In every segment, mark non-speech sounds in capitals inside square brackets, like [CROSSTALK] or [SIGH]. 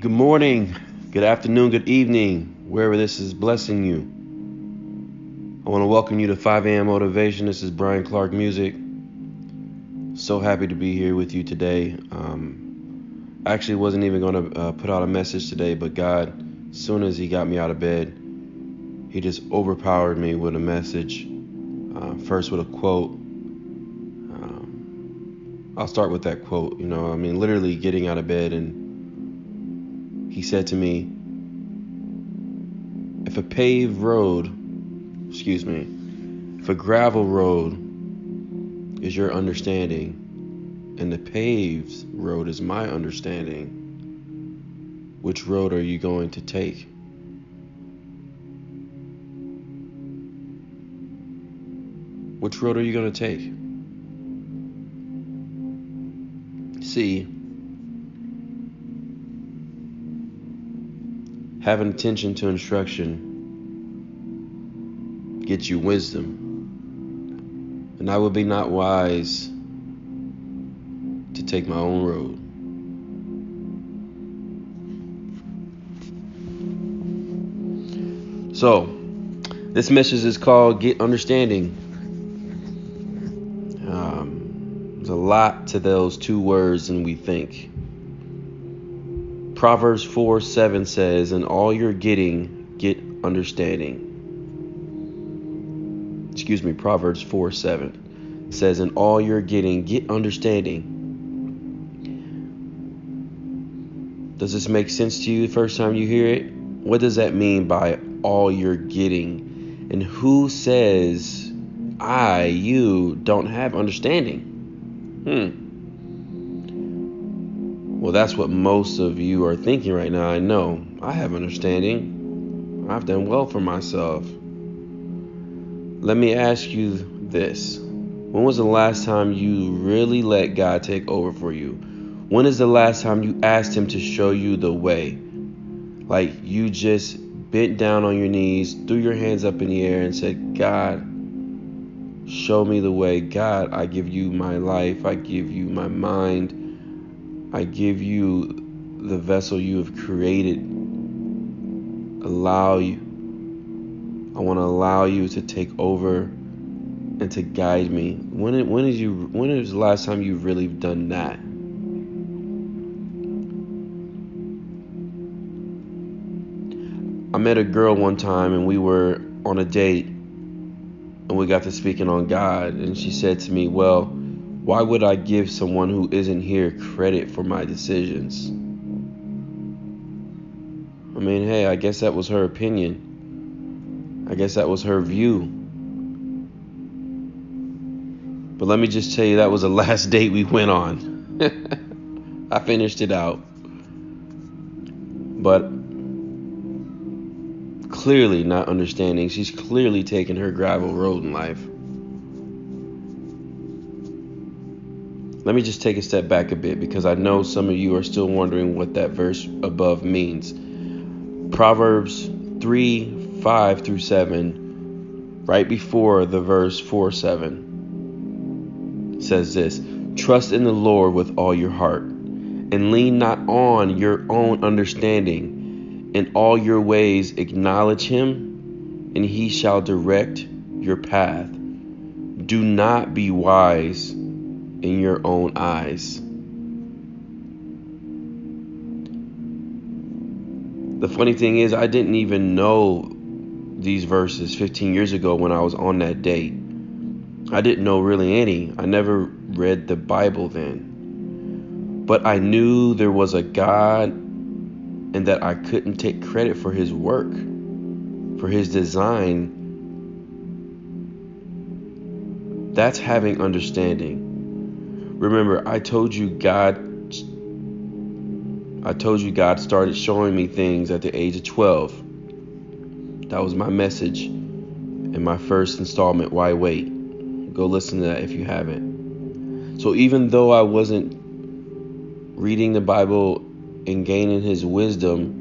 Good morning, good afternoon, good evening, wherever this is blessing you. I want to welcome you to 5 a.m. Motivation. This is Brian Clark Music. So happy to be here with you today. Um, I actually wasn't even going to uh, put out a message today, but God, as soon as He got me out of bed, He just overpowered me with a message. Uh, first, with a quote. Um, I'll start with that quote. You know, I mean, literally getting out of bed and he said to me, If a paved road, excuse me, if a gravel road is your understanding and the paved road is my understanding, which road are you going to take? Which road are you going to take? See, having attention to instruction gets you wisdom. And I would be not wise to take my own road. So, this message is called Get Understanding. Um, there's a lot to those two words than we think. Proverbs 4 7 says, In all you're getting, get understanding. Excuse me, Proverbs 4 7 says, In all you're getting, get understanding. Does this make sense to you the first time you hear it? What does that mean by all you're getting? And who says I, you, don't have understanding? Hmm. Well, that's what most of you are thinking right now. I know. I have understanding. I've done well for myself. Let me ask you this. When was the last time you really let God take over for you? When is the last time you asked Him to show you the way? Like you just bent down on your knees, threw your hands up in the air, and said, God, show me the way. God, I give you my life, I give you my mind. I give you the vessel you have created. Allow you. I want to allow you to take over and to guide me. When when is you when is the last time you've really done that? I met a girl one time and we were on a date and we got to speaking on God and she said to me, "Well, why would I give someone who isn't here credit for my decisions? I mean, hey, I guess that was her opinion. I guess that was her view. But let me just tell you, that was the [LAUGHS] last date we went on. [LAUGHS] I finished it out. But clearly not understanding. She's clearly taken her gravel road in life. Let me just take a step back a bit because I know some of you are still wondering what that verse above means. Proverbs 3 5 through 7, right before the verse 4 7, says this Trust in the Lord with all your heart, and lean not on your own understanding. In all your ways acknowledge him, and he shall direct your path. Do not be wise in your own eyes. The funny thing is, I didn't even know these verses 15 years ago when I was on that date. I didn't know really any. I never read the Bible then. But I knew there was a God and that I couldn't take credit for his work, for his design. That's having understanding. Remember, I told you God I told you God started showing me things at the age of 12. That was my message in my first installment, Why Wait? Go listen to that if you haven't. So even though I wasn't reading the Bible and gaining his wisdom,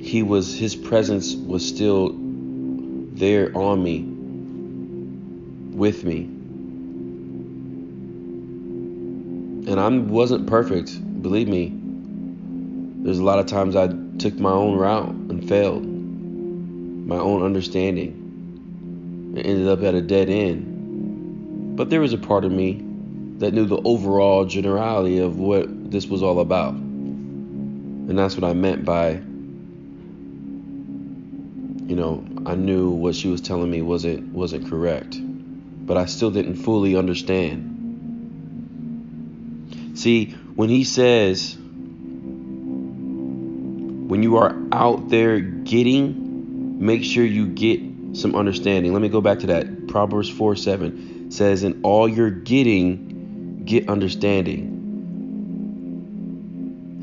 he was his presence was still there on me with me and I wasn't perfect, believe me. There's a lot of times I took my own route and failed, my own understanding, and ended up at a dead end. But there was a part of me that knew the overall generality of what this was all about. And that's what I meant by, you know, I knew what she was telling me wasn't wasn't correct, but I still didn't fully understand. See, when he says, when you are out there getting, make sure you get some understanding. Let me go back to that. Proverbs 4 7 says, In all you're getting, get understanding.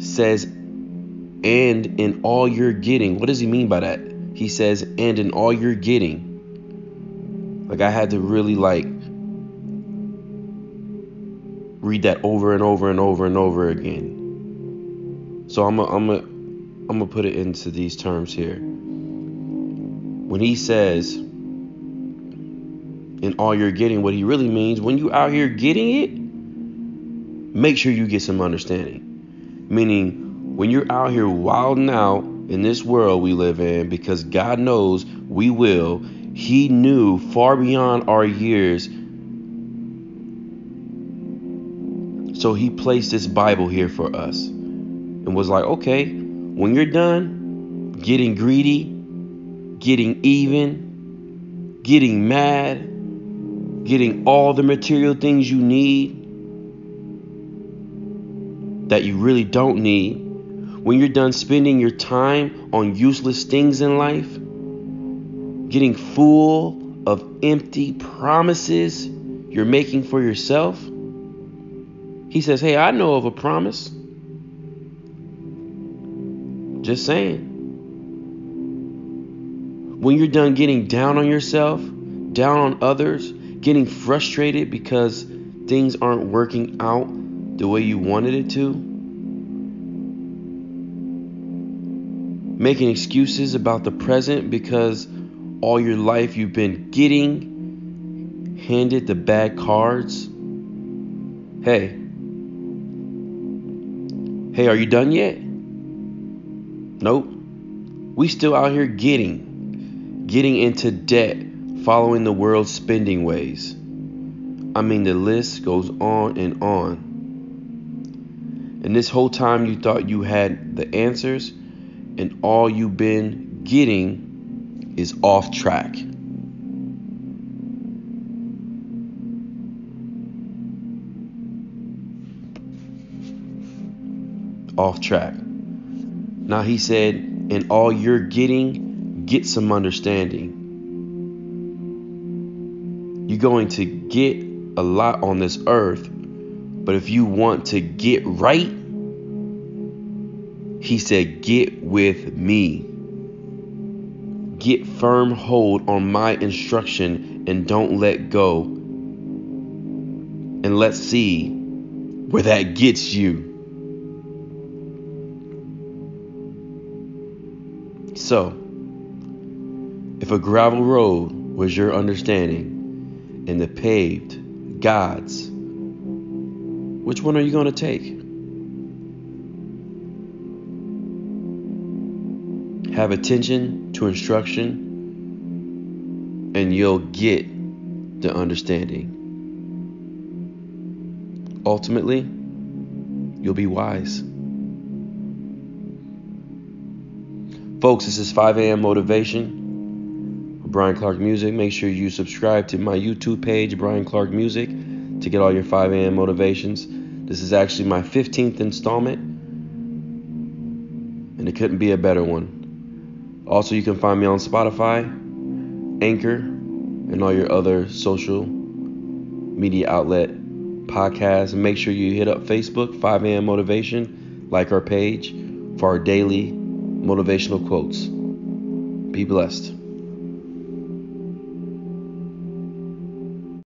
Says, and in all you're getting. What does he mean by that? He says, and in all you're getting. Like I had to really like read that over and over and over and over again. So I'm a, I'm a, I'm gonna put it into these terms here. When he says, "In all you're getting," what he really means when you out here getting it, make sure you get some understanding. Meaning, when you're out here wilding out in this world we live in, because God knows we will. He knew far beyond our years So he placed this Bible here for us and was like, okay, when you're done getting greedy, getting even, getting mad, getting all the material things you need that you really don't need, when you're done spending your time on useless things in life, getting full of empty promises you're making for yourself, he says, Hey, I know of a promise. Just saying. When you're done getting down on yourself, down on others, getting frustrated because things aren't working out the way you wanted it to, making excuses about the present because all your life you've been getting handed the bad cards. Hey, Hey, are you done yet? Nope. We still out here getting, getting into debt, following the world's spending ways. I mean, the list goes on and on. And this whole time you thought you had the answers, and all you've been getting is off track. Off track. Now he said, in all you're getting, get some understanding. You're going to get a lot on this earth, but if you want to get right, he said, get with me. Get firm hold on my instruction and don't let go. And let's see where that gets you. So, if a gravel road was your understanding and the paved God's, which one are you going to take? Have attention to instruction, and you'll get the understanding. Ultimately, you'll be wise. Folks, this is 5 a.m. Motivation. Brian Clark Music. Make sure you subscribe to my YouTube page, Brian Clark Music, to get all your 5 a.m. motivations. This is actually my 15th installment, and it couldn't be a better one. Also, you can find me on Spotify, Anchor, and all your other social media outlet podcasts. And make sure you hit up Facebook, 5 a.m. Motivation, like our page for our daily motivational quotes. Be blessed.